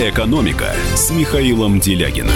«Экономика» с Михаилом Делягиным.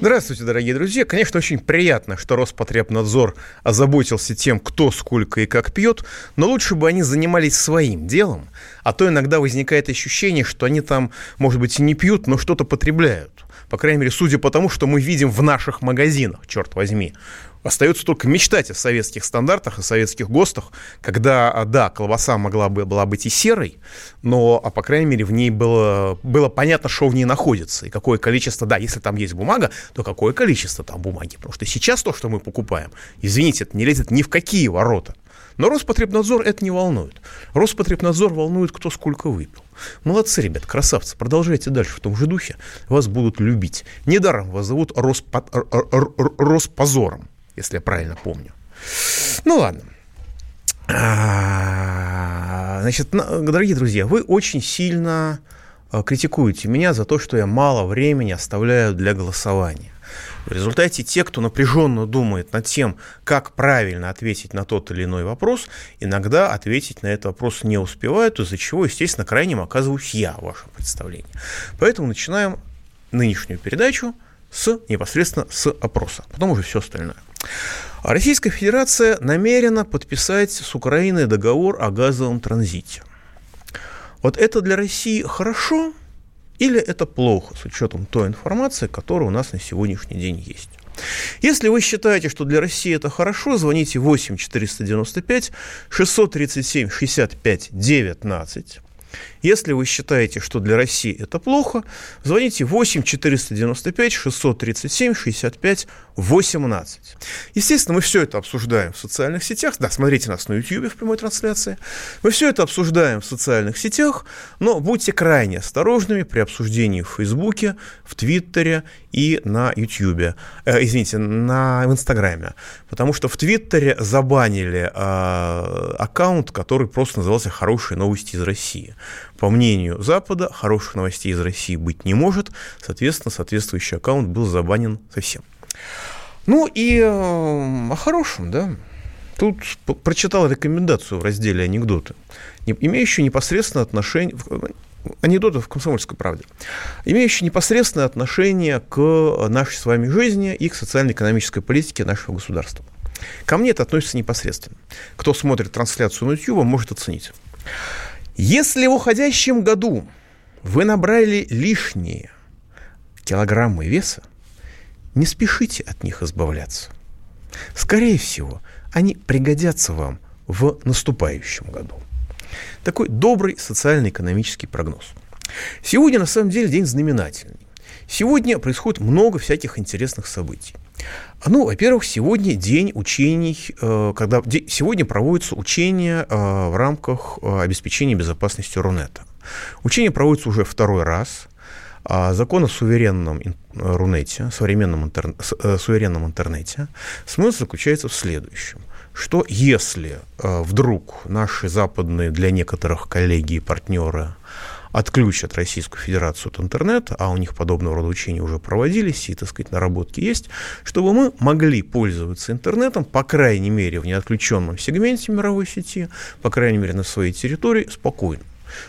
Здравствуйте, дорогие друзья. Конечно, очень приятно, что Роспотребнадзор озаботился тем, кто сколько и как пьет, но лучше бы они занимались своим делом, а то иногда возникает ощущение, что они там, может быть, и не пьют, но что-то потребляют. По крайней мере, судя по тому, что мы видим в наших магазинах, черт возьми. Остается только мечтать о советских стандартах, о советских ГОСТах, когда, а, да, колбаса могла бы, была быть и серой, но, а по крайней мере, в ней было, было понятно, что в ней находится, и какое количество, да, если там есть бумага, то какое количество там бумаги. Потому что сейчас то, что мы покупаем, извините, это не лезет ни в какие ворота. Но Роспотребнадзор это не волнует. Роспотребнадзор волнует, кто сколько выпил. Молодцы, ребят, красавцы. Продолжайте дальше в том же духе. Вас будут любить. Недаром вас зовут Роспо... Роспозором если я правильно помню. Ну ладно. А, значит, дорогие друзья, вы очень сильно а, критикуете меня за то, что я мало времени оставляю для голосования. В результате те, кто напряженно думает над тем, как правильно ответить на тот или иной вопрос, иногда ответить на этот вопрос не успевают, из-за чего, естественно, крайним оказываюсь я в вашем представлении. Поэтому начинаем нынешнюю передачу с непосредственно с опроса, потом уже все остальное. Российская Федерация намерена подписать с Украиной договор о газовом транзите. Вот это для России хорошо или это плохо с учетом той информации, которая у нас на сегодняшний день есть? Если вы считаете, что для России это хорошо, звоните 8 495 637 65 19. Если вы считаете, что для России это плохо, звоните 8 495 637 65 18. Естественно, мы все это обсуждаем в социальных сетях. Да, смотрите нас на YouTube в прямой трансляции. Мы все это обсуждаем в социальных сетях, но будьте крайне осторожными при обсуждении в Фейсбуке, в Твиттере и на YouTube. Э, извините, на в Инстаграме. Потому что в Твиттере забанили э, аккаунт, который просто назывался «Хорошие новости из России». По мнению Запада, хороших новостей из России быть не может. Соответственно, соответствующий аккаунт был забанен совсем. Ну и э, о хорошем, да. Тут прочитал рекомендацию в разделе анекдоты, имеющую непосредственное отношение, анекдоты в «Комсомольской правде», имеющие непосредственное отношение к нашей с вами жизни и к социально-экономической политике нашего государства. Ко мне это относится непосредственно. Кто смотрит трансляцию на YouTube, может оценить. Если в уходящем году вы набрали лишние килограммы веса, не спешите от них избавляться. Скорее всего, они пригодятся вам в наступающем году. Такой добрый социально-экономический прогноз. Сегодня, на самом деле, день знаменательный. Сегодня происходит много всяких интересных событий. Ну, во-первых, сегодня день учений, э, когда сегодня проводятся учения э, в рамках э, обеспечения безопасности Рунета. Учения проводятся уже второй раз. А закон о суверенном Рунете, современном интер... суверенном интернете, смысл заключается в следующем что если вдруг наши западные для некоторых коллеги и партнеры отключат Российскую Федерацию от интернета, а у них подобного рода учения уже проводились, и, так сказать, наработки есть, чтобы мы могли пользоваться интернетом, по крайней мере, в неотключенном сегменте мировой сети, по крайней мере, на своей территории, спокойно.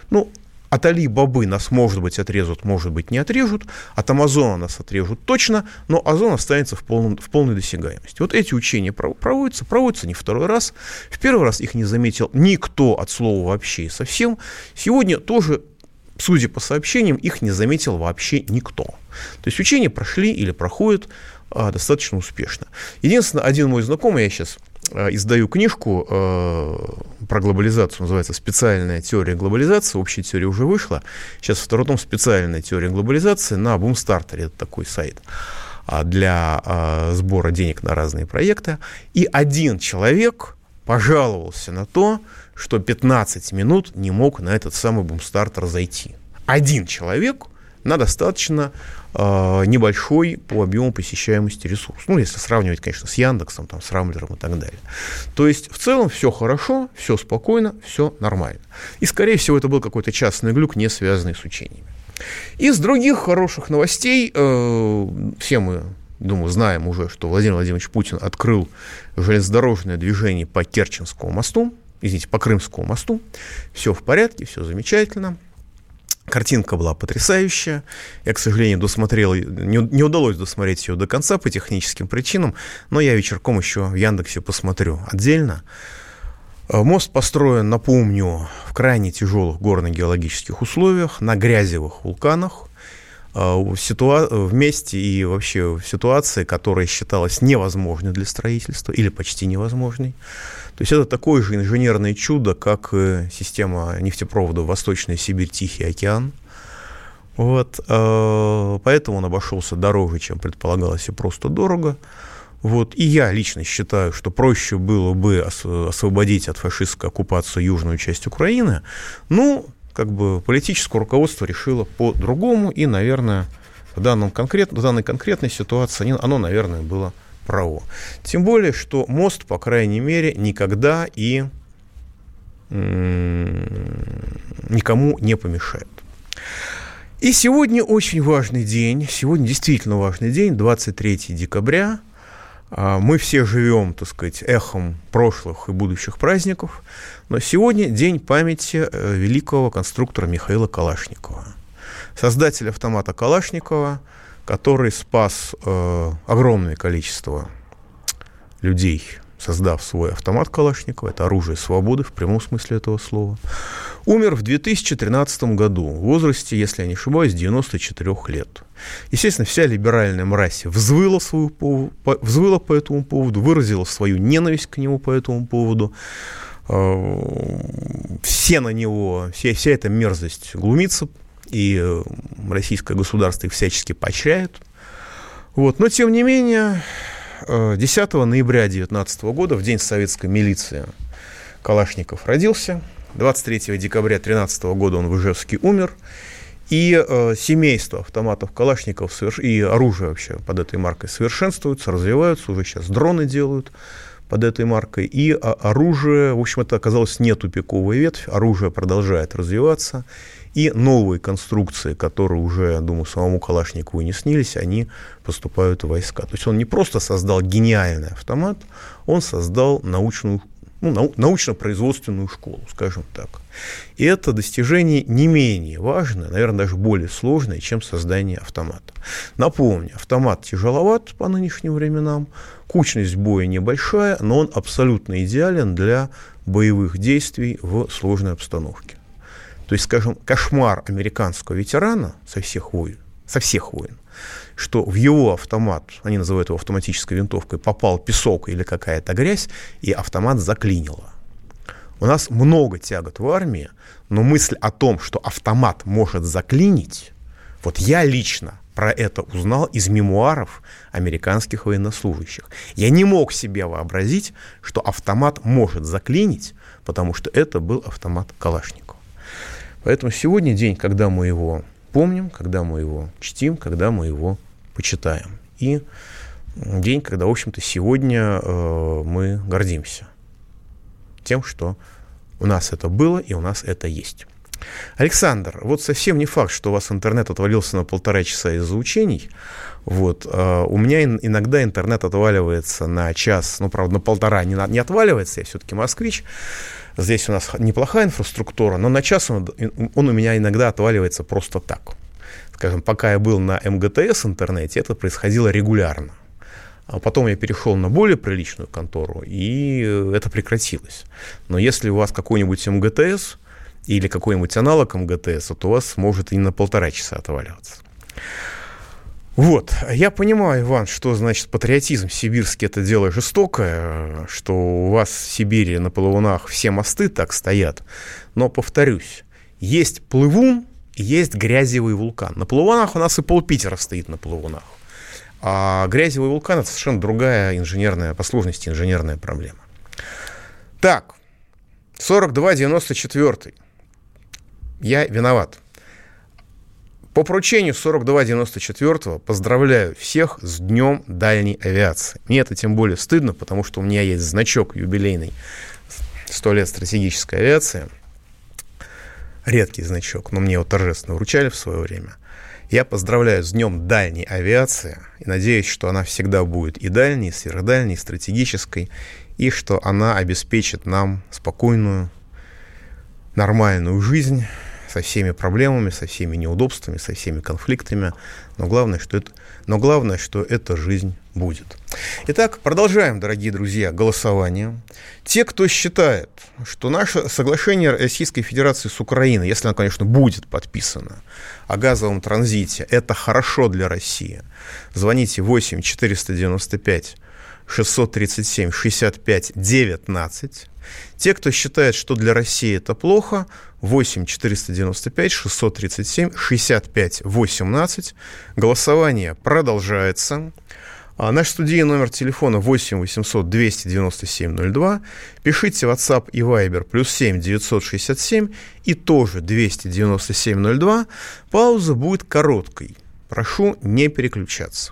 Ну, от Али Бабы нас, может быть, отрежут, может быть, не отрежут. От Амазона нас отрежут точно, но Озон останется в, полном, в полной досягаемости. Вот эти учения проводятся, проводятся не второй раз. В первый раз их не заметил никто от слова вообще и совсем. Сегодня тоже судя по сообщениям, их не заметил вообще никто. То есть учения прошли или проходят а, достаточно успешно. Единственное, один мой знакомый, я сейчас а, издаю книжку а, про глобализацию, называется «Специальная теория глобализации», общая теория уже вышла. Сейчас второй том «Специальная теория глобализации» на Бумстартере, это такой сайт а, для а, сбора денег на разные проекты. И один человек пожаловался на то, что 15 минут не мог на этот самый бумстартер зайти. Один человек на достаточно э, небольшой по объему посещаемости ресурс. Ну, если сравнивать, конечно, с Яндексом, там, с Рамблером и так далее. То есть, в целом, все хорошо, все спокойно, все нормально. И, скорее всего, это был какой-то частный глюк, не связанный с учениями. Из других хороших новостей, э, все мы думаю, знаем уже, что Владимир Владимирович Путин открыл железнодорожное движение по Керченскому мосту, извините, по Крымскому мосту. Все в порядке, все замечательно. Картинка была потрясающая. Я, к сожалению, досмотрел, не, не удалось досмотреть ее до конца по техническим причинам, но я вечерком еще в Яндексе посмотрю отдельно. Э, мост построен, напомню, в крайне тяжелых горно-геологических условиях, на грязевых вулканах, в, ситуа- в месте и вообще в ситуации, которая считалась невозможной для строительства или почти невозможной. То есть это такое же инженерное чудо, как система нефтепровода Восточная Сибирь, Тихий океан. Вот, э, поэтому он обошелся дороже, чем предполагалось, и просто дорого. Вот. И я лично считаю, что проще было бы освободить от фашистской оккупации южную часть Украины. Ну, как бы политическое руководство решило по-другому, и, наверное, в, данном конкрет, в данной конкретной ситуации оно, наверное, было право. Тем более, что мост, по крайней мере, никогда и никому не помешает. И сегодня очень важный день, сегодня действительно важный день, 23 декабря. А, мы все живем, так сказать, эхом прошлых и будущих праздников, но сегодня день памяти э, великого конструктора Михаила Калашникова, создателя автомата Калашникова – который спас э, огромное количество людей, создав свой автомат Калашникова, это оружие свободы в прямом смысле этого слова, умер в 2013 году в возрасте, если я не ошибаюсь, 94 лет. Естественно, вся либеральная мразь взвыла, свою, взвыла по этому поводу, выразила свою ненависть к нему по этому поводу. Э, все на него, вся, вся эта мерзость глумится и э, российское государство их всячески поощряет. Вот. Но, тем не менее, 10 э, ноября 2019 года, в день советской милиции, Калашников родился. 23 декабря 2013 года он в Ижевске умер. И э, семейство автоматов Калашников соверш... и оружие вообще под этой маркой совершенствуются, развиваются. Уже сейчас дроны делают под этой маркой. И а, оружие, в общем, это оказалось не тупиковая ветвь. Оружие продолжает развиваться и новые конструкции, которые уже, я думаю, самому Калашникову не снились, они поступают в войска. То есть он не просто создал гениальный автомат, он создал научную ну, научно-производственную школу, скажем так. И это достижение не менее важное, наверное, даже более сложное, чем создание автомата. Напомню, автомат тяжеловат по нынешним временам, кучность боя небольшая, но он абсолютно идеален для боевых действий в сложной обстановке. То есть, скажем, кошмар американского ветерана со всех войн, со всех войн, что в его автомат, они называют его автоматической винтовкой, попал песок или какая-то грязь, и автомат заклинило. У нас много тягот в армии, но мысль о том, что автомат может заклинить, вот я лично про это узнал из мемуаров американских военнослужащих. Я не мог себе вообразить, что автомат может заклинить, потому что это был автомат Калашникова. Поэтому сегодня день, когда мы его помним, когда мы его чтим, когда мы его почитаем. И день, когда, в общем-то, сегодня э, мы гордимся тем, что у нас это было и у нас это есть. Александр, вот совсем не факт, что у вас интернет отвалился на полтора часа из-за учений. Вот. Э, у меня иногда интернет отваливается на час, ну, правда, на полтора не, не отваливается, я все-таки москвич. Здесь у нас неплохая инфраструктура, но на час он, он у меня иногда отваливается просто так. Скажем, пока я был на МГТС интернете, это происходило регулярно. А потом я перешел на более приличную контору, и это прекратилось. Но если у вас какой-нибудь МГТС или какой-нибудь аналог МГТС, то у вас может и на полтора часа отваливаться. Вот, я понимаю, Иван, что значит патриотизм сибирский это дело жестокое, что у вас в Сибири на плавунах все мосты так стоят, но повторюсь, есть плывун, есть грязевый вулкан. На плавунах у нас и пол Питера стоит на плавунах. А грязевый вулкан это совершенно другая инженерная, по сложности инженерная проблема. Так, 42-94. Я виноват. По поручению 4294 поздравляю всех с Днем дальней авиации. Мне это тем более стыдно, потому что у меня есть значок юбилейный 100 лет стратегической авиации. Редкий значок, но мне его торжественно вручали в свое время. Я поздравляю с Днем дальней авиации и надеюсь, что она всегда будет и дальней, и сверхдальней, и стратегической, и что она обеспечит нам спокойную, нормальную жизнь со всеми проблемами, со всеми неудобствами, со всеми конфликтами, но главное, что это, но главное, что эта жизнь будет. Итак, продолжаем, дорогие друзья, голосование. Те, кто считает, что наше соглашение Российской Федерации с Украиной, если оно, конечно, будет подписано, о газовом транзите, это хорошо для России, звоните 8 495 637 65 19. Те, кто считает, что для России это плохо, 8 495 637 65 18. Голосование продолжается. А наш студийный номер телефона 8 800 297 02. Пишите WhatsApp и Viber плюс 7 967 и тоже 297 02. Пауза будет короткой. Прошу не переключаться.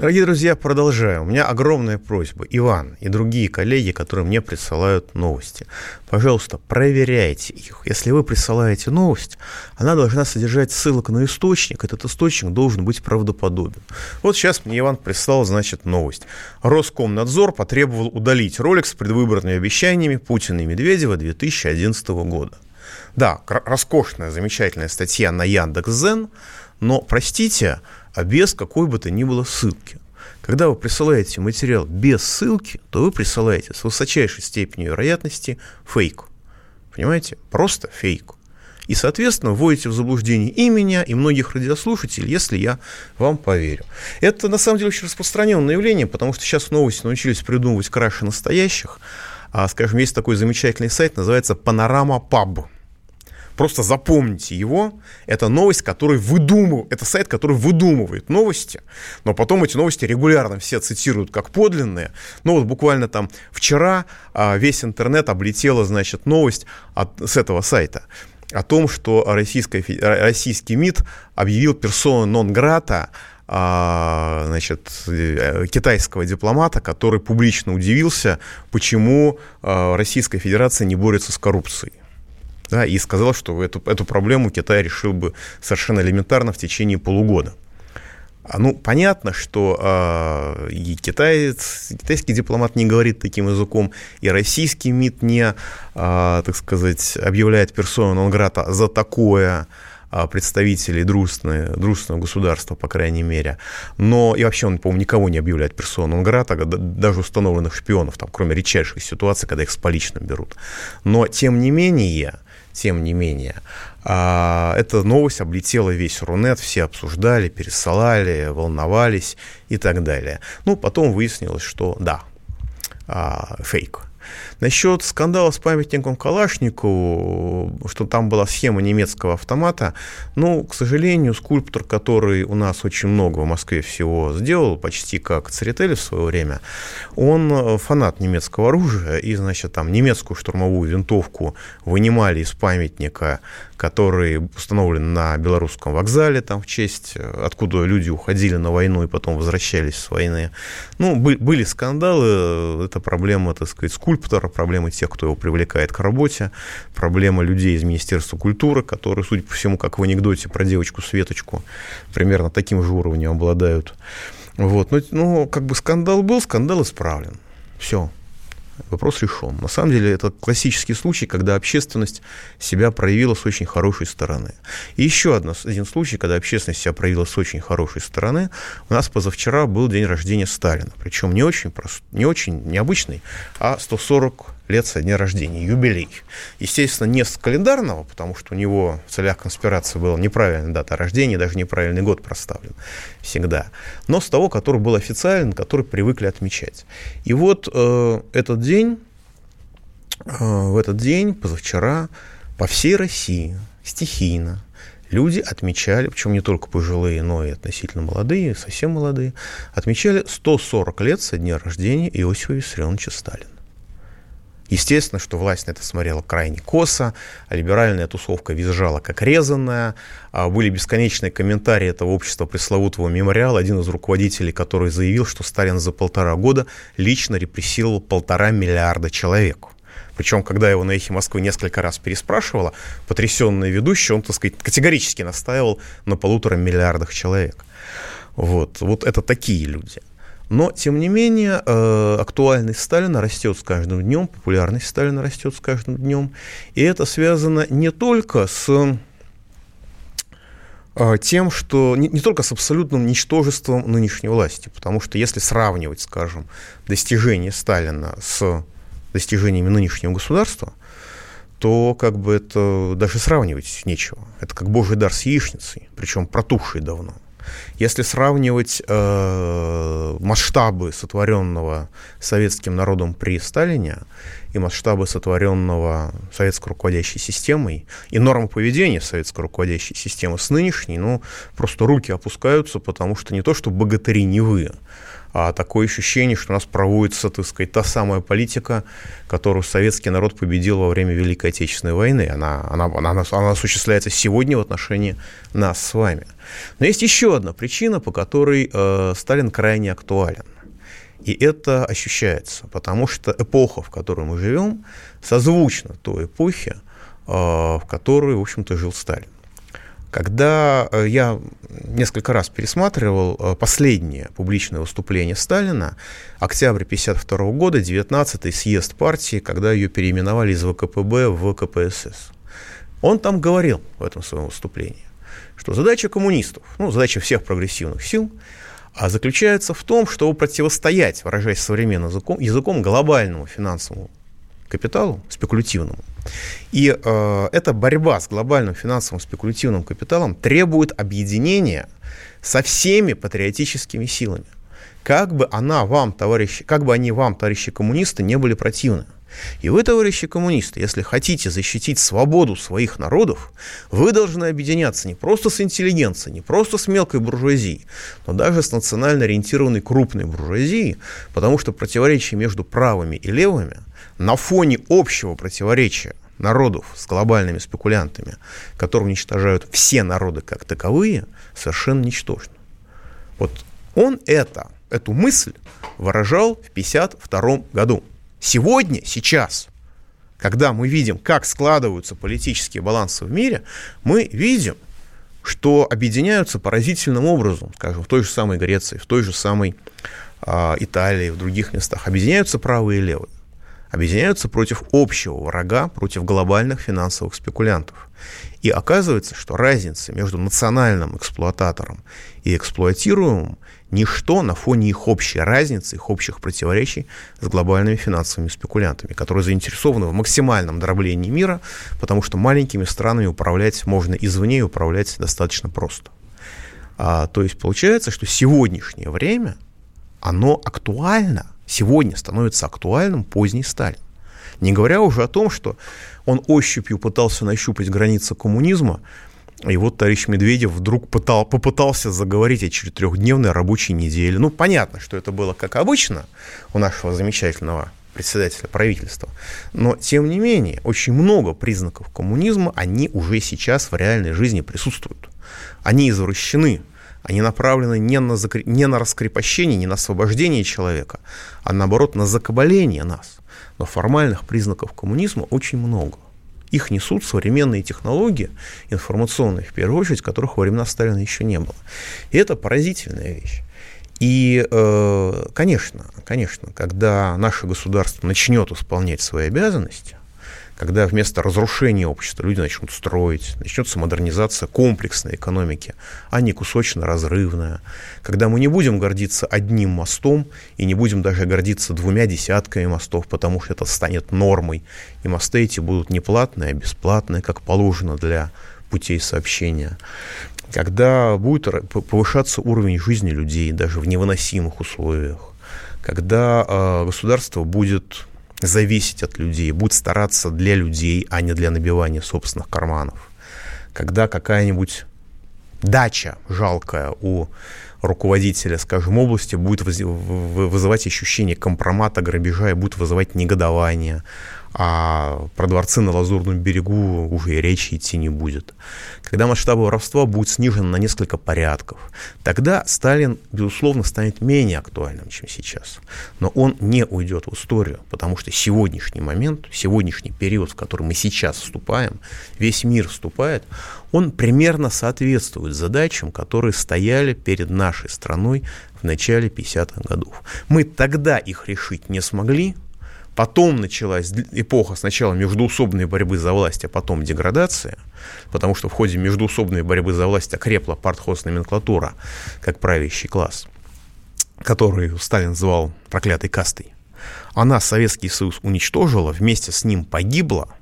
Дорогие друзья, продолжаю. У меня огромная просьба. Иван и другие коллеги, которые мне присылают новости, пожалуйста, проверяйте их. Если вы присылаете новость, она должна содержать ссылок на источник. Этот источник должен быть правдоподобен. Вот сейчас мне Иван прислал, значит, новость. Роскомнадзор потребовал удалить ролик с предвыборными обещаниями Путина и Медведева 2011 года. Да, роскошная, замечательная статья на Яндекс.Зен, но, простите, а без какой бы то ни было ссылки. Когда вы присылаете материал без ссылки, то вы присылаете с высочайшей степенью вероятности фейк. Понимаете? Просто фейк. И, соответственно, вводите в заблуждение и меня, и многих радиослушателей, если я вам поверю. Это, на самом деле, очень распространенное явление, потому что сейчас новости научились придумывать краше настоящих. А, скажем, есть такой замечательный сайт, называется «Панорама Паб». Просто запомните его. Это новость, который выдумывает, это сайт, который выдумывает новости, но потом эти новости регулярно все цитируют как подлинные. Ну вот буквально там вчера а, весь интернет облетела, значит, новость от, с этого сайта о том, что российский МИД объявил персону нон-грата а, значит, э, китайского дипломата, который публично удивился, почему а, Российская Федерация не борется с коррупцией да, и сказал, что эту, эту проблему Китай решил бы совершенно элементарно в течение полугода. А, ну, понятно, что э, и китаец, китайский дипломат не говорит таким языком, и российский МИД не, э, так сказать, объявляет персону нон-грата за такое представителей дружественного, дружественного государства, по крайней мере. Но и вообще он, по-моему, никого не объявляет персону нон-грата, даже установленных шпионов, там, кроме редчайших ситуаций, когда их с поличным берут. Но, тем не менее, тем не менее. А, эта новость облетела весь Рунет, все обсуждали, пересылали, волновались и так далее. Ну, потом выяснилось, что да, а, фейк. Насчет скандала с памятником Калашникову, что там была схема немецкого автомата, ну, к сожалению, скульптор, который у нас очень много в Москве всего сделал, почти как Церетели в свое время, он фанат немецкого оружия, и, значит, там немецкую штурмовую винтовку вынимали из памятника который установлен на белорусском вокзале, там в честь, э, откуда люди уходили на войну и потом возвращались с войны. Ну, были скандалы, это проблема, так сказать, скульптора, проблема тех, кто его привлекает к работе, проблема людей из Министерства культуры, которые, судя по всему, как в анекдоте про девочку Светочку, примерно таким же уровнем обладают. Вот. Ну, ну, как бы скандал был, скандал исправлен. Все вопрос решен. На самом деле это классический случай, когда общественность себя проявила с очень хорошей стороны. И еще одно, один случай, когда общественность себя проявила с очень хорошей стороны. У нас позавчера был день рождения Сталина. Причем не очень, прост, не очень необычный, а 140 лет со дня рождения, юбилей. Естественно, не с календарного, потому что у него в целях конспирации была неправильная дата рождения, даже неправильный год проставлен всегда, но с того, который был официален, который привыкли отмечать. И вот э, этот день, э, в этот день, позавчера, по всей России стихийно, люди отмечали, причем не только пожилые, но и относительно молодые, совсем молодые, отмечали 140 лет со дня рождения Иосифа Виссарионовича Сталина. Естественно, что власть на это смотрела крайне косо, а либеральная тусовка визжала как резанная, а были бесконечные комментарии этого общества пресловутого мемориала. Один из руководителей, который заявил, что Сталин за полтора года лично репрессировал полтора миллиарда человек. Причем, когда его на «Эхе Москвы» несколько раз переспрашивала, потрясенный ведущий, он, так сказать, категорически настаивал на полутора миллиардах человек. Вот, вот это такие люди. Но, тем не менее, э, актуальность Сталина растет с каждым днем, популярность Сталина растет с каждым днем. И это связано не только с э, тем, что не, не только с абсолютным ничтожеством нынешней власти, потому что если сравнивать, скажем, достижения Сталина с достижениями нынешнего государства, то как бы это даже сравнивать нечего. Это как божий дар с яичницей, причем протухший давно. Если сравнивать э, масштабы сотворенного советским народом при Сталине и масштабы сотворенного советской руководящей системой и нормы поведения советской руководящей системы с нынешней, ну, просто руки опускаются, потому что не то, что богатыри не вы, а такое ощущение, что у нас проводится, так сказать, та самая политика, которую советский народ победил во время Великой Отечественной войны. Она, она, она, она осуществляется сегодня в отношении нас с вами. Но есть еще одна причина, по которой э, Сталин крайне актуален. И это ощущается, потому что эпоха, в которой мы живем, созвучна той эпохе, э, в которой, в общем-то, жил Сталин. Когда э, я несколько раз пересматривал э, последнее публичное выступление Сталина, октябрь 1952 года, 19-й съезд партии, когда ее переименовали из ВКПБ в КПСС. Он там говорил в этом своем выступлении, что задача коммунистов, ну, задача всех прогрессивных сил, а заключается в том, чтобы противостоять, выражаясь современным языком, языком глобальному финансовому капиталу, спекулятивному. И э, эта борьба с глобальным финансовым спекулятивным капиталом требует объединения со всеми патриотическими силами. Как бы она вам, товарищи, как бы они вам, товарищи коммунисты, не были противны. И вы, товарищи коммунисты, если хотите защитить свободу своих народов, вы должны объединяться не просто с интеллигенцией, не просто с мелкой буржуазией, но даже с национально ориентированной крупной буржуазией, потому что противоречие между правыми и левыми на фоне общего противоречия народов с глобальными спекулянтами, которые уничтожают все народы как таковые, совершенно ничтожно. Вот он это, эту мысль выражал в 1952 году. Сегодня, сейчас, когда мы видим, как складываются политические балансы в мире, мы видим, что объединяются поразительным образом, скажем, в той же самой Греции, в той же самой э, Италии, в других местах, объединяются правые и левые, объединяются против общего врага, против глобальных финансовых спекулянтов. И оказывается, что разница между национальным эксплуататором и эксплуатируемым ничто на фоне их общей разницы, их общих противоречий с глобальными финансовыми спекулянтами, которые заинтересованы в максимальном дроблении мира, потому что маленькими странами управлять можно извне и управлять достаточно просто. А, то есть получается, что сегодняшнее время, оно актуально, сегодня становится актуальным поздний Сталин. Не говоря уже о том, что он ощупью пытался нащупать границы коммунизма, и вот товарищ Медведев вдруг пытал, попытался заговорить о четырехдневной рабочей неделе. Ну, понятно, что это было как обычно у нашего замечательного председателя правительства. Но, тем не менее, очень много признаков коммунизма, они уже сейчас в реальной жизни присутствуют. Они извращены, они направлены не на, закр... не на раскрепощение, не на освобождение человека, а наоборот на закабаление нас. Но формальных признаков коммунизма очень много. Их несут современные технологии, информационные в первую очередь, которых во времена Сталина еще не было. И это поразительная вещь. И, э, конечно, конечно, когда наше государство начнет исполнять свои обязанности, когда вместо разрушения общества люди начнут строить, начнется модернизация комплексной экономики, а не кусочно-разрывная, когда мы не будем гордиться одним мостом и не будем даже гордиться двумя десятками мостов, потому что это станет нормой, и мосты эти будут не платные, а бесплатные, как положено для путей сообщения, когда будет повышаться уровень жизни людей даже в невыносимых условиях, когда э, государство будет зависеть от людей, будет стараться для людей, а не для набивания собственных карманов. когда какая-нибудь дача жалкая у руководителя, скажем, области будет вызывать ощущение компромата, грабежа и будет вызывать негодование а про дворцы на Лазурном берегу уже и речи идти не будет. Когда масштабы воровства будут снижены на несколько порядков, тогда Сталин, безусловно, станет менее актуальным, чем сейчас. Но он не уйдет в историю, потому что сегодняшний момент, сегодняшний период, в который мы сейчас вступаем, весь мир вступает, он примерно соответствует задачам, которые стояли перед нашей страной в начале 50-х годов. Мы тогда их решить не смогли, Потом началась эпоха сначала междуусобной борьбы за власть, а потом деградация, потому что в ходе междуусобной борьбы за власть окрепла партхоз-номенклатура как правящий класс, который Сталин звал проклятой кастой. Она Советский Союз уничтожила, вместе с ним погибла –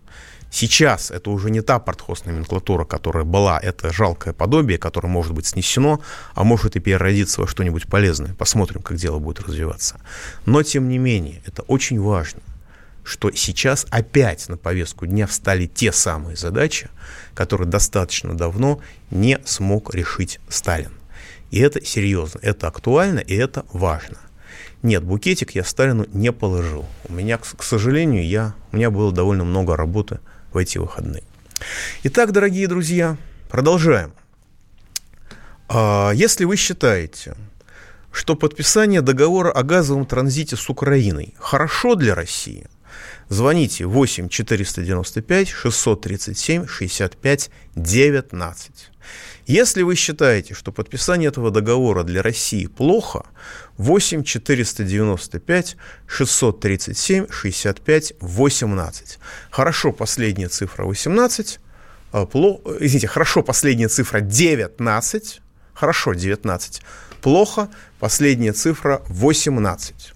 Сейчас это уже не та партхоз-номенклатура, которая была, это жалкое подобие, которое может быть снесено, а может и переродиться во что-нибудь полезное. Посмотрим, как дело будет развиваться. Но, тем не менее, это очень важно, что сейчас опять на повестку дня встали те самые задачи, которые достаточно давно не смог решить Сталин. И это серьезно, это актуально и это важно. Нет, букетик я Сталину не положил. У меня, к сожалению, я, у меня было довольно много работы в эти выходные. Итак, дорогие друзья, продолжаем. А, если вы считаете, что подписание договора о газовом транзите с Украиной хорошо для России, звоните 8 495 637 65 19. Если вы считаете, что подписание этого договора для России плохо, 8 495 637 65 18. Хорошо, последняя цифра 18. А, пло... Извините, хорошо, последняя цифра 19. Хорошо, 19. Плохо, последняя цифра 18.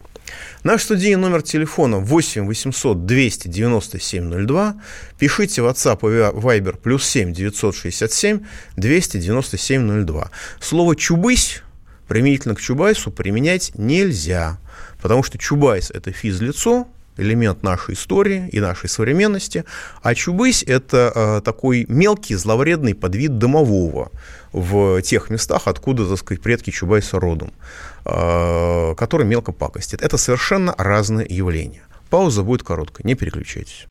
Наш студийный номер телефона 8 800 297 02. Пишите WhatsApp и Viber плюс 7 967 297 02. Слово «чубысь» применительно к Чубайсу применять нельзя, потому что Чубайс – это физлицо, элемент нашей истории и нашей современности, а Чубысь – это э, такой мелкий зловредный подвид домового в тех местах, откуда, так сказать, предки Чубайса родом, который мелко пакостит. Это совершенно разные явления. Пауза будет короткой, не переключайтесь.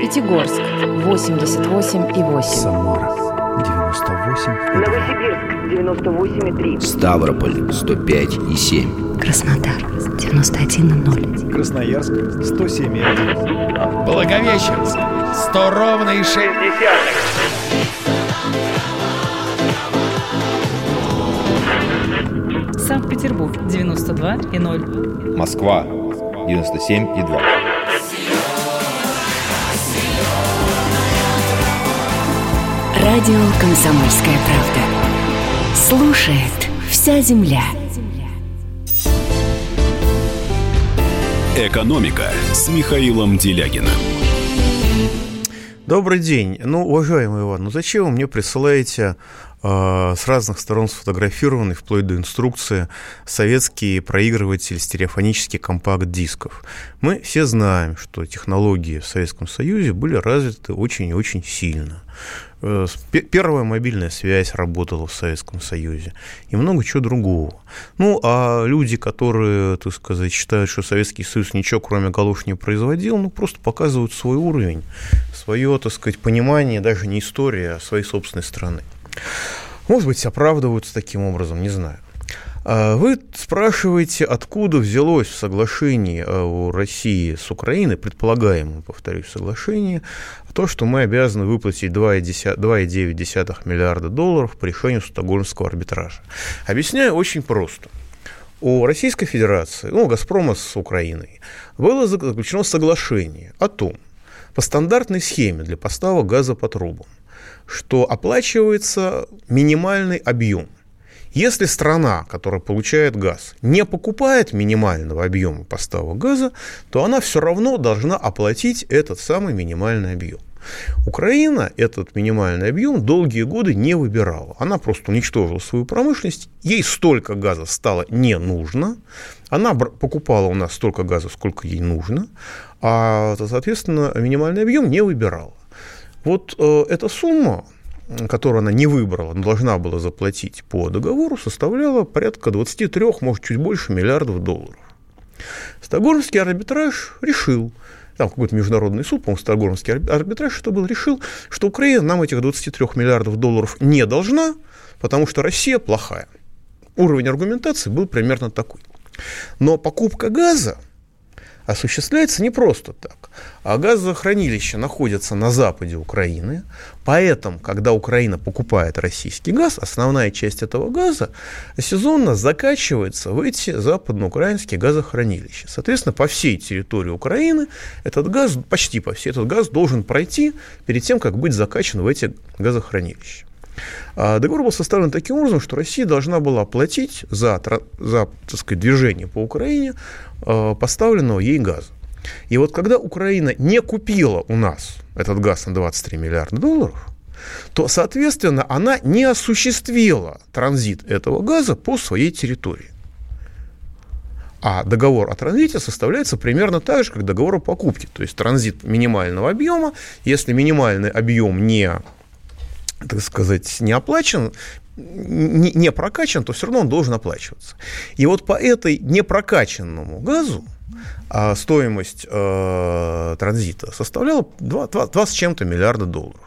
Пятигорск 88,8. Самара 98. Новосибирск 98,3. Ставрополь 105,7. Краснодар 91,0. Красноярск 107,1. Благовещенск 100 ровно и 6 Санкт-Петербург 92,0. Москва 97,2. Радио «Комсомольская правда». Слушает вся земля. «Экономика» с Михаилом Делягиным. Добрый день. Ну, уважаемый Иван, ну зачем вы мне присылаете э, с разных сторон сфотографированный, вплоть до инструкции, советский проигрыватель стереофонических компакт-дисков? Мы все знаем, что технологии в Советском Союзе были развиты очень и очень сильно. Э, первая мобильная связь работала в Советском Союзе и много чего другого. Ну, а люди, которые, так сказать, считают, что Советский Союз ничего кроме галош не производил, ну, просто показывают свой уровень, свое, так сказать, понимание, даже не истории, а своей собственной страны. Может быть, оправдываются таким образом, не знаю. А вы спрашиваете, откуда взялось в соглашении у России с Украиной, предполагаемом, повторюсь, соглашение, то, что мы обязаны выплатить 2,9 миллиарда долларов по решению Стокгольмского арбитража. Объясняю очень просто. У Российской Федерации, ну, Газпрома с Украиной, было заключено соглашение о том, по стандартной схеме для поставок газа по трубам, что оплачивается минимальный объем если страна, которая получает газ, не покупает минимального объема поставок газа, то она все равно должна оплатить этот самый минимальный объем. Украина этот минимальный объем долгие годы не выбирала. Она просто уничтожила свою промышленность, ей столько газа стало не нужно, она покупала у нас столько газа, сколько ей нужно, а, соответственно, минимальный объем не выбирала. Вот э, эта сумма, которую она не выбрала, но должна была заплатить по договору, составляла порядка 23, может, чуть больше миллиардов долларов. Стокгольмский арбитраж решил, там какой-то международный суд, по-моему, Стокгольмский арбитраж, что был, решил, что Украина нам этих 23 миллиардов долларов не должна, потому что Россия плохая. Уровень аргументации был примерно такой. Но покупка газа осуществляется не просто так. А газохранилища находятся на западе Украины, поэтому, когда Украина покупает российский газ, основная часть этого газа сезонно закачивается в эти западноукраинские газохранилища. Соответственно, по всей территории Украины этот газ, почти по всей, этот газ должен пройти перед тем, как быть закачан в эти газохранилища. А договор был составлен таким образом, что Россия должна была платить за, за так сказать, движение по Украине а, поставленного ей газа. И вот когда Украина не купила у нас этот газ на 23 миллиарда долларов, то, соответственно, она не осуществила транзит этого газа по своей территории. А договор о транзите составляется примерно так же, как договор о покупке. То есть транзит минимального объема. Если минимальный объем не так сказать, не оплачен, не, прокачан, то все равно он должен оплачиваться. И вот по этой непрокачанному газу а, стоимость э, транзита составляла 2, 2, 2 с чем-то миллиарда долларов.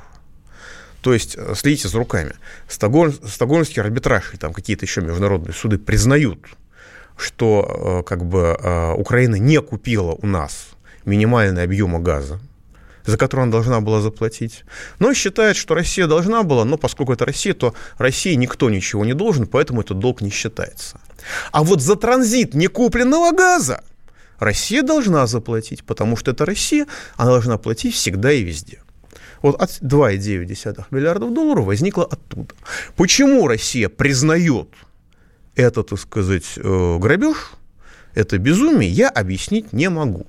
То есть, э, следите за руками, Стокгольм, Стокгольмский арбитраж и там какие-то еще международные суды признают, что э, как бы Украина не купила у нас минимальный объем газа, за которую она должна была заплатить. Но считает, что Россия должна была, но поскольку это Россия, то России никто ничего не должен, поэтому этот долг не считается. А вот за транзит некупленного газа Россия должна заплатить, потому что это Россия, она должна платить всегда и везде. Вот от 2,9 миллиардов долларов возникло оттуда. Почему Россия признает это, так сказать, э, грабеж, это безумие, я объяснить не могу.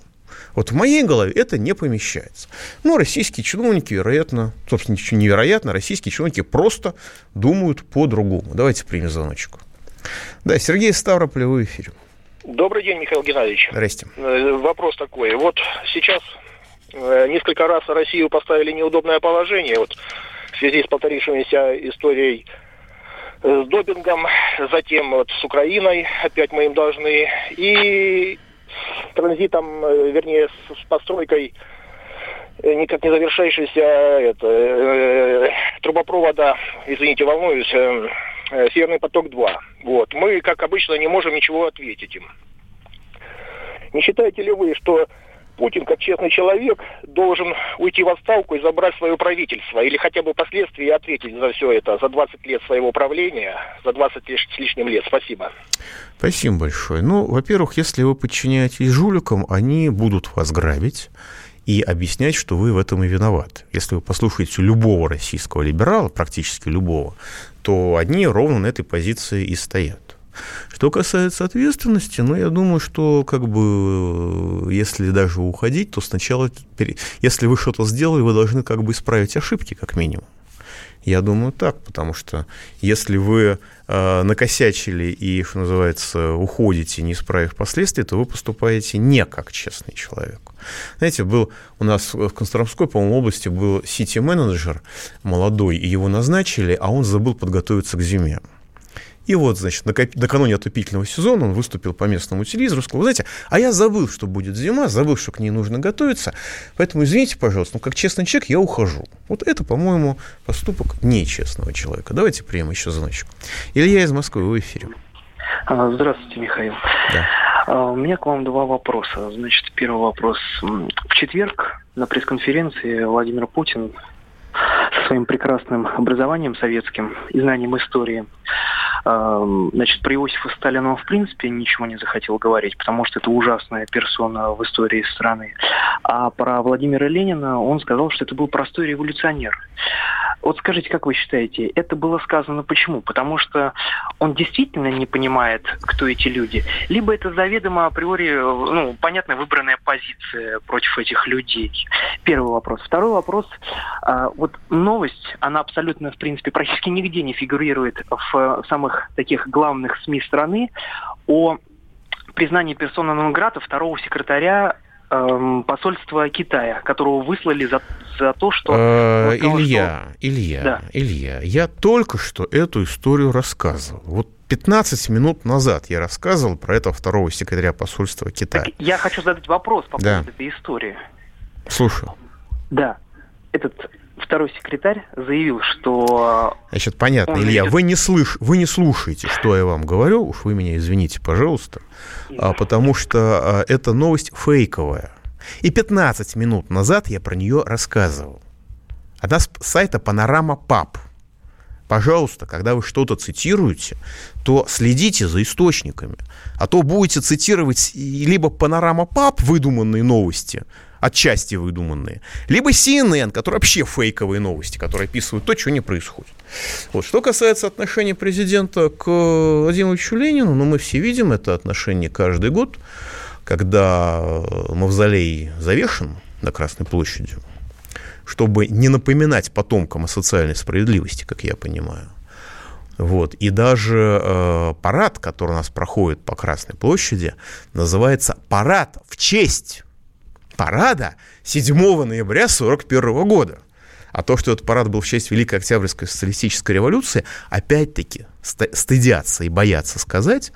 Вот в моей голове это не помещается. Но российские чиновники, вероятно, собственно, ничего невероятно, российские чиновники просто думают по-другому. Давайте примем звоночек. Да, Сергей Ставрополь, в эфире. Добрый день, Михаил Геннадьевич. Здрасте. Э, вопрос такой. Вот сейчас э, несколько раз Россию поставили неудобное положение. Вот в связи с повторившимися историей с допингом, затем вот с Украиной опять мы им должны. И транзитом, э, вернее, с постройкой э, никак не завершающейся это, э, трубопровода, извините, волнуюсь, э, э, Северный поток-2. Вот. Мы, как обычно, не можем ничего ответить им. Не считаете ли вы, что Путин, как честный человек, должен уйти в отставку и забрать свое правительство, или хотя бы последствия ответить за все это, за 20 лет своего правления, за 20 с лишним лет. Спасибо. Спасибо большое. Ну, во-первых, если вы подчиняетесь жуликам, они будут вас грабить и объяснять, что вы в этом и виноваты. Если вы послушаете любого российского либерала, практически любого, то они ровно на этой позиции и стоят. Что касается ответственности, ну, я думаю, что как бы если даже уходить, то сначала, если вы что-то сделали, вы должны как бы исправить ошибки, как минимум. Я думаю так, потому что если вы э, накосячили и, что называется, уходите, не исправив последствия, то вы поступаете не как честный человек. Знаете, был у нас в Костромской, по-моему, области был сити-менеджер молодой, и его назначили, а он забыл подготовиться к зиме. И вот, значит, накануне отопительного сезона он выступил по местному телевизору, сказал, знаете, а я забыл, что будет зима, забыл, что к ней нужно готовиться, поэтому извините, пожалуйста, но как честный человек я ухожу. Вот это, по-моему, поступок нечестного человека. Давайте примем еще звоночек. Илья из Москвы, в эфире. А, здравствуйте, Михаил. Да. А, у меня к вам два вопроса. Значит, первый вопрос. В четверг на пресс-конференции Владимир Путин со своим прекрасным образованием советским и знанием истории Значит, про Иосифа Сталина он в принципе ничего не захотел говорить, потому что это ужасная персона в истории страны. А про Владимира Ленина он сказал, что это был простой революционер. Вот скажите, как вы считаете, это было сказано почему? Потому что он действительно не понимает, кто эти люди, либо это заведомо априори, ну, понятно, выбранная позиция против этих людей. Первый вопрос. Второй вопрос. А, вот новость, она абсолютно, в принципе, практически нигде не фигурирует в самых таких главных СМИ страны о признании персона Нонграта второго секретаря эм, посольства Китая, которого выслали за, за то, что... Э, Илья, что... Илья, да. Илья, я только что эту историю рассказывал. Вот 15 минут назад я рассказывал про этого второго секретаря посольства Китая. Так я хочу задать вопрос по да. поводу этой истории. Слушаю. Да. Этот второй секретарь заявил, что... Значит, понятно, Илья, ведет... вы, не слыш... вы не слушаете, что я вам говорю, уж вы меня извините, пожалуйста, а, потому что а, эта новость фейковая. И 15 минут назад я про нее рассказывал. Она с сайта Панорама Пап. Пожалуйста, когда вы что-то цитируете, то следите за источниками. А то будете цитировать либо Панорама Пап выдуманные новости, отчасти выдуманные, либо CNN, которые вообще фейковые новости, которые описывают то, чего не происходит. Вот. Что касается отношения президента к Владимиру Ильичу Ленину, ну, мы все видим это отношение каждый год, когда мавзолей завешен на Красной площади, чтобы не напоминать потомкам о социальной справедливости, как я понимаю. Вот. И даже э, парад, который у нас проходит по Красной площади, называется «Парад в честь парада 7 ноября 1941 года. А то, что этот парад был в честь Великой Октябрьской социалистической революции, опять-таки стыдятся и боятся сказать,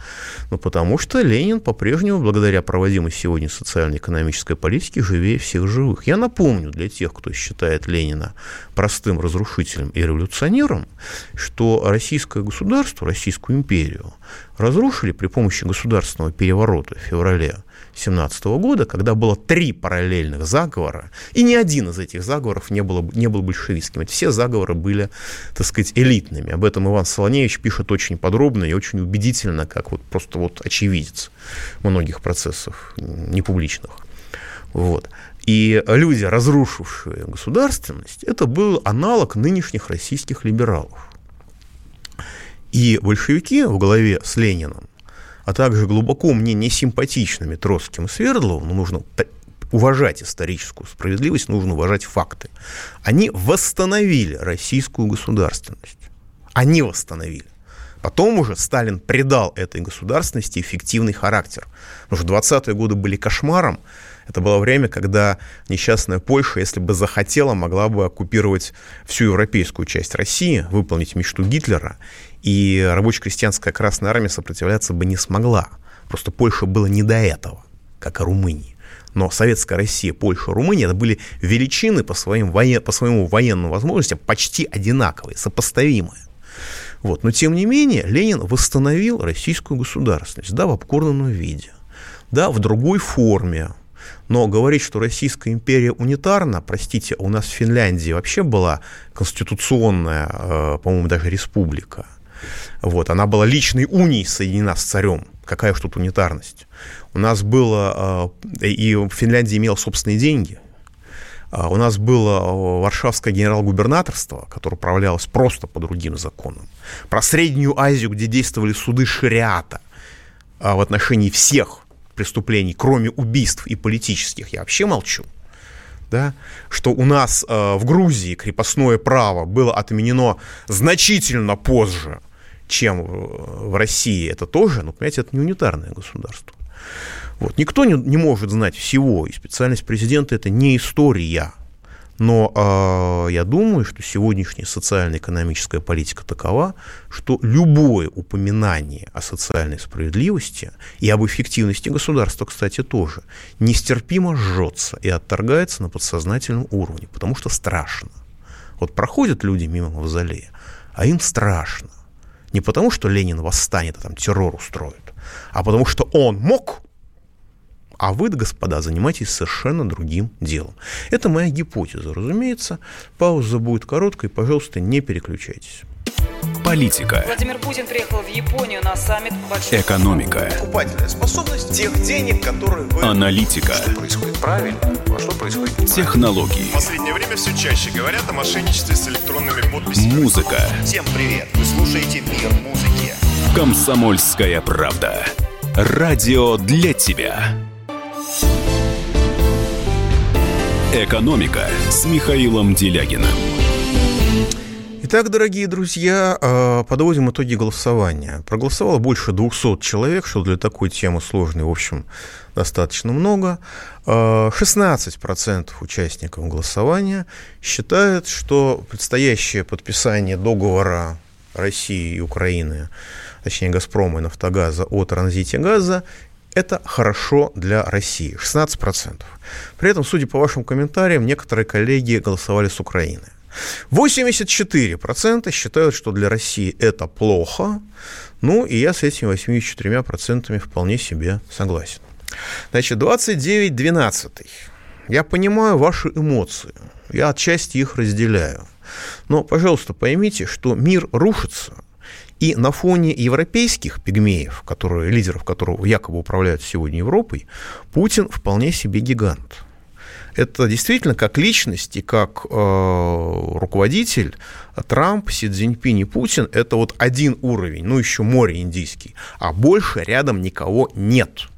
ну, потому что Ленин по-прежнему, благодаря проводимой сегодня социально-экономической политике, живее всех живых. Я напомню для тех, кто считает Ленина простым разрушителем и революционером, что российское государство, Российскую империю разрушили при помощи государственного переворота в феврале 17 года, когда было три параллельных заговора, и ни один из этих заговоров не, было, не был большевистским. Эти все заговоры были, так сказать, элитными. Об этом Иван Солоневич пишет очень подробно и очень убедительно, как вот просто вот очевидец многих процессов непубличных. Вот. И люди, разрушившие государственность, это был аналог нынешних российских либералов. И большевики в голове с Лениным а также глубоко мне не симпатичными Троцким и Свердловым, но нужно уважать историческую справедливость, нужно уважать факты. Они восстановили российскую государственность. Они восстановили. Потом уже Сталин придал этой государственности эффективный характер. Потому что 20-е годы были кошмаром. Это было время, когда несчастная Польша, если бы захотела, могла бы оккупировать всю европейскую часть России, выполнить мечту Гитлера и рабоче-крестьянская Красная Армия сопротивляться бы не смогла. Просто Польша была не до этого, как и Румыния. Но Советская Россия, Польша, Румыния это были величины по, своим воен... по своему военным возможностям почти одинаковые, сопоставимые. Вот. Но тем не менее Ленин восстановил российскую государственность, да, в обкорнанном виде, да, в другой форме, но говорить, что Российская империя унитарна, простите, у нас в Финляндии вообще была конституционная, э, по-моему, даже республика. Вот, она была личной унией соединена с царем. Какая уж тут унитарность. У нас было, э, и в Финляндии имел собственные деньги. А у нас было э, Варшавское генерал-губернаторство, которое управлялось просто по другим законам. Про Среднюю Азию, где действовали суды шариата а в отношении всех преступлений, кроме убийств и политических, я вообще молчу. Да, что у нас э, в Грузии крепостное право было отменено значительно позже, чем в России, это тоже, ну, понимаете, это не унитарное государство. Вот. Никто не, не может знать всего, и специальность президента – это не история. Но э, я думаю, что сегодняшняя социально-экономическая политика такова, что любое упоминание о социальной справедливости и об эффективности государства, кстати, тоже, нестерпимо жжется и отторгается на подсознательном уровне, потому что страшно. Вот проходят люди мимо мавзолея, а им страшно. Не потому, что Ленин восстанет, а там террор устроит, а потому что он мог, а вы, господа, занимаетесь совершенно другим делом. Это моя гипотеза, разумеется. Пауза будет короткой, пожалуйста, не переключайтесь. Политика. Владимир Путин приехал в Японию на саммит большой... Экономика. Покупательная способность тех денег, которые вы... Аналитика. Что происходит правильно, а что происходит неправильно. Технологии. В последнее время все чаще говорят о мошенничестве с электронными подписями. Музыка. Всем привет! Вы слушаете «Мир музыки». Комсомольская правда. Радио для тебя. Экономика с Михаилом Делягиным. Итак, дорогие друзья, э, подводим итоги голосования. Проголосовало больше 200 человек, что для такой темы сложной, в общем, достаточно много. 16% э, участников голосования считают, что предстоящее подписание договора России и Украины, точнее «Газпрома» и «Нафтогаза» о транзите газа это хорошо для России, 16%. При этом, судя по вашим комментариям, некоторые коллеги голосовали с Украины. 84% считают, что для России это плохо, ну и я с этими 84% вполне себе согласен. Значит, 29-12. Я понимаю ваши эмоции, я отчасти их разделяю. Но, пожалуйста, поймите, что мир рушится, и на фоне европейских пигмеев, которые, лидеров которого якобы управляют сегодня Европой, Путин вполне себе гигант. Это действительно как личность и как э, руководитель Трамп, Си Цзиньпинь и Путин – это вот один уровень, ну еще море индийский, а больше рядом никого нет.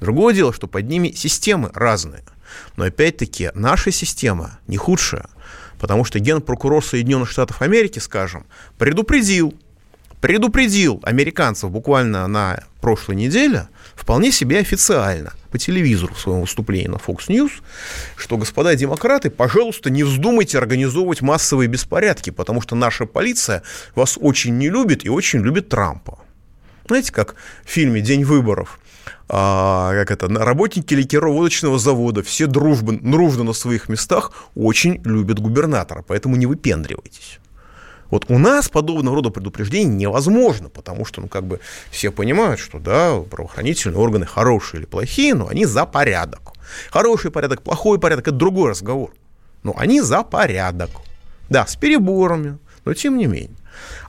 Другое дело, что под ними системы разные. Но опять-таки наша система не худшая, потому что генпрокурор Соединенных Штатов Америки, скажем, предупредил – предупредил американцев буквально на прошлой неделе, вполне себе официально, по телевизору в своем выступлении на Fox News, что, господа демократы, пожалуйста, не вздумайте организовывать массовые беспорядки, потому что наша полиция вас очень не любит и очень любит Трампа. Знаете, как в фильме «День выборов», а, как это, работники ликероводочного завода, все дружбы, дружно на своих местах очень любят губернатора, поэтому не выпендривайтесь. Вот у нас подобного рода предупреждений невозможно, потому что, ну, как бы все понимают, что, да, правоохранительные органы хорошие или плохие, но они за порядок. Хороший порядок, плохой порядок – это другой разговор. Но они за порядок. Да, с переборами, но тем не менее.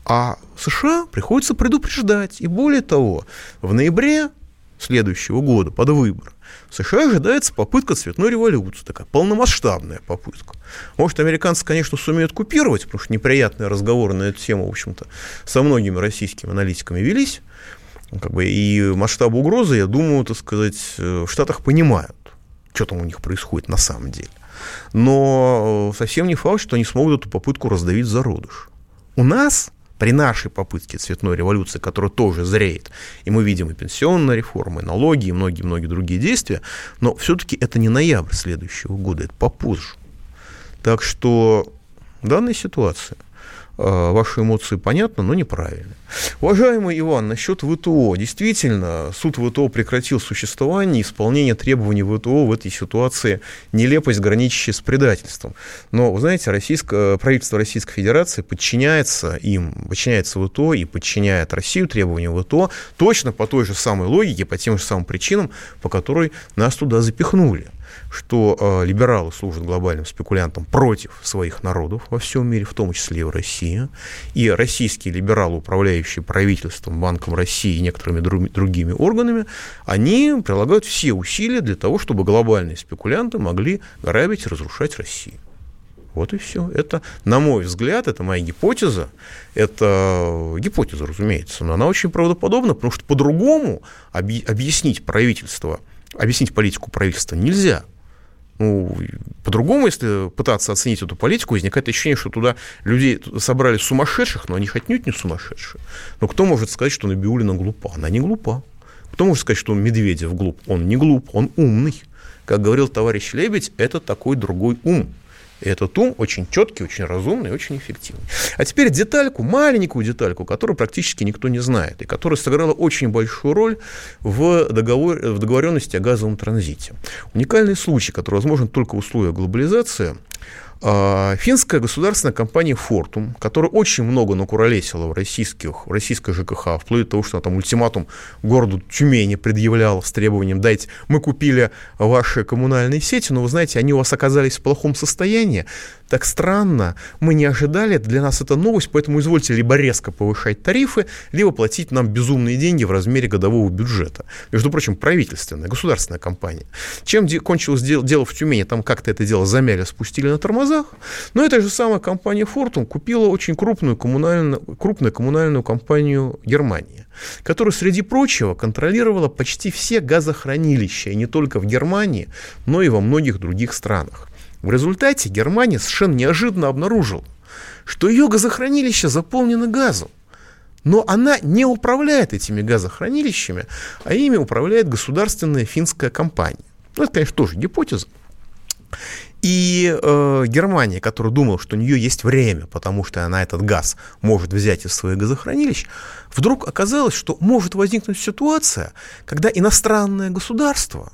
А США приходится предупреждать. И более того, в ноябре следующего года, под выборы, в США ожидается попытка цветной революции, такая полномасштабная попытка. Может, американцы, конечно, сумеют купировать, потому что неприятные разговоры на эту тему, в общем-то, со многими российскими аналитиками велись. Как бы, и масштаб угрозы, я думаю, так сказать, в Штатах понимают, что там у них происходит на самом деле. Но совсем не факт, что они смогут эту попытку раздавить зародыш. У нас при нашей попытке цветной революции, которая тоже зреет, и мы видим и пенсионная реформа, и налоги, и многие-многие другие действия, но все-таки это не ноябрь следующего года, это попозже. Так что в данной ситуации Э, ваши эмоции понятны, но неправильно. Уважаемый Иван, насчет ВТО. Действительно, суд ВТО прекратил существование, исполнение требований ВТО в этой ситуации нелепость, граничащая с предательством. Но, вы знаете, российское, правительство Российской Федерации подчиняется им, подчиняется ВТО и подчиняет Россию требованиям ВТО точно по той же самой логике, по тем же самым причинам, по которой нас туда запихнули что э, либералы служат глобальным спекулянтам против своих народов во всем мире, в том числе и в России. И российские либералы, управляющие правительством, Банком России и некоторыми друг, другими органами, они прилагают все усилия для того, чтобы глобальные спекулянты могли грабить и разрушать Россию. Вот и все. Это, на мой взгляд, это моя гипотеза. Это гипотеза, разумеется, но она очень правдоподобна, потому что по-другому объяснить правительство, объяснить политику правительства нельзя. Ну, по-другому, если пытаться оценить эту политику, возникает ощущение, что туда людей собрали сумасшедших, но они отнюдь не сумасшедшие. Но кто может сказать, что Набиулина глупа? Она не глупа. Кто может сказать, что Медведев глуп? Он не глуп, он умный. Как говорил товарищ Лебедь, это такой другой ум. И этот ум очень четкий, очень разумный, очень эффективный. А теперь детальку, маленькую детальку, которую практически никто не знает, и которая сыграла очень большую роль в, договор, в договоренности о газовом транзите. Уникальный случай, который возможен только в условиях глобализации. А, финская государственная компания «Фортум», которая очень много накуролесила в, российских, в российской ЖКХ, вплоть до того, что она там ультиматум городу Тюмени предъявляла с требованием «дайте, мы купили ваши коммунальные сети, но вы знаете, они у вас оказались в плохом состоянии, так странно, мы не ожидали, для нас это новость, поэтому извольте либо резко повышать тарифы, либо платить нам безумные деньги в размере годового бюджета. Между прочим, правительственная, государственная компания. Чем кончилось дело, в Тюмени, там как-то это дело замяли, спустили на тормозах, но эта же самая компания Fortum купила очень крупную коммунальную, крупную коммунальную компанию Германии, которая, среди прочего, контролировала почти все газохранилища, и не только в Германии, но и во многих других странах. В результате Германия совершенно неожиданно обнаружила, что ее газохранилища заполнены газом. Но она не управляет этими газохранилищами, а ими управляет государственная финская компания. Ну, это, конечно, тоже гипотеза. И э, Германия, которая думала, что у нее есть время, потому что она этот газ может взять из своих газохранилищ, вдруг оказалось, что может возникнуть ситуация, когда иностранное государство,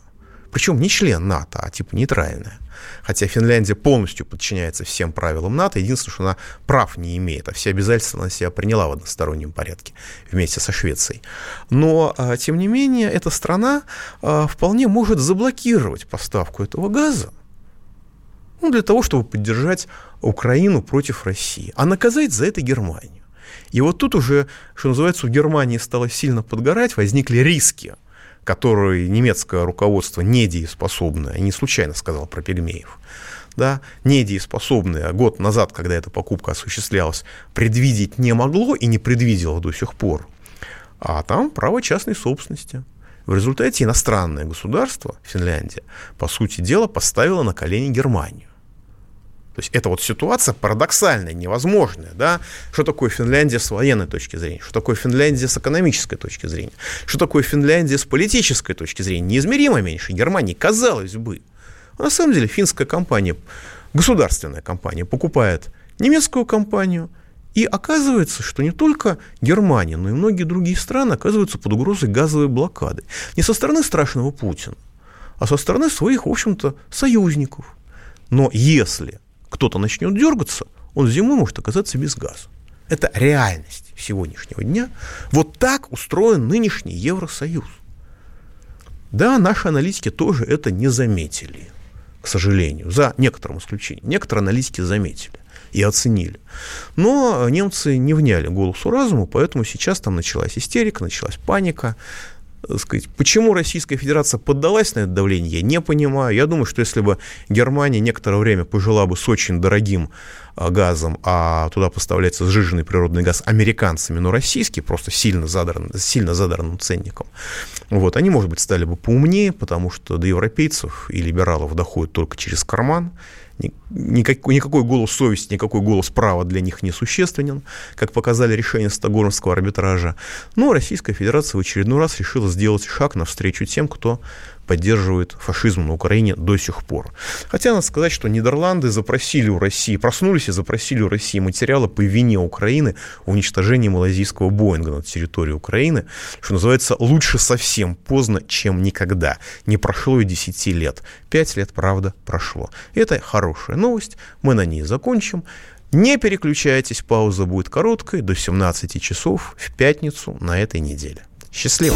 причем не член НАТО, а типа нейтральное, хотя Финляндия полностью подчиняется всем правилам НАТО, единственное, что она прав не имеет, а все обязательства она себя приняла в одностороннем порядке вместе со Швецией. Но, а, тем не менее, эта страна а, вполне может заблокировать поставку этого газа, ну, для того, чтобы поддержать Украину против России, а наказать за это Германию. И вот тут уже, что называется, у Германии стало сильно подгорать, возникли риски – который немецкое руководство недееспособное, не случайно сказал про пигмеев, да, недееспособное год назад, когда эта покупка осуществлялась, предвидеть не могло и не предвидело до сих пор, а там право частной собственности. В результате иностранное государство, Финляндия, по сути дела, поставило на колени Германию. То есть это вот ситуация парадоксальная, невозможная. Да? Что такое Финляндия с военной точки зрения? Что такое Финляндия с экономической точки зрения? Что такое Финляндия с политической точки зрения? Неизмеримо меньше Германии, казалось бы. А на самом деле финская компания, государственная компания, покупает немецкую компанию, и оказывается, что не только Германия, но и многие другие страны оказываются под угрозой газовой блокады. Не со стороны страшного Путина, а со стороны своих, в общем-то, союзников. Но если кто-то начнет дергаться, он зимой может оказаться без газа. Это реальность сегодняшнего дня. Вот так устроен нынешний Евросоюз. Да, наши аналитики тоже это не заметили, к сожалению, за некоторым исключением. Некоторые аналитики заметили и оценили. Но немцы не вняли голосу разуму, поэтому сейчас там началась истерика, началась паника, сказать, почему Российская Федерация поддалась на это давление, я не понимаю. Я думаю, что если бы Германия некоторое время пожила бы с очень дорогим а, газом, а туда поставляется сжиженный природный газ американцами, но российский, просто сильно, задран, сильно задранным ценником, вот, они, может быть, стали бы поумнее, потому что до европейцев и либералов доходит только через карман, никакой, никакой голос совести, никакой голос права для них не существенен, как показали решения Стокгольмского арбитража. Но Российская Федерация в очередной раз решила сделать шаг навстречу тем, кто поддерживает фашизм на Украине до сих пор. Хотя надо сказать, что Нидерланды запросили у России, проснулись и запросили у России материалы по вине Украины в уничтожении малазийского Боинга на территории Украины, что называется, лучше совсем поздно, чем никогда. Не прошло и 10 лет. 5 лет, правда, прошло. Это хорошая новость, мы на ней закончим. Не переключайтесь, пауза будет короткой, до 17 часов в пятницу на этой неделе. Счастливо!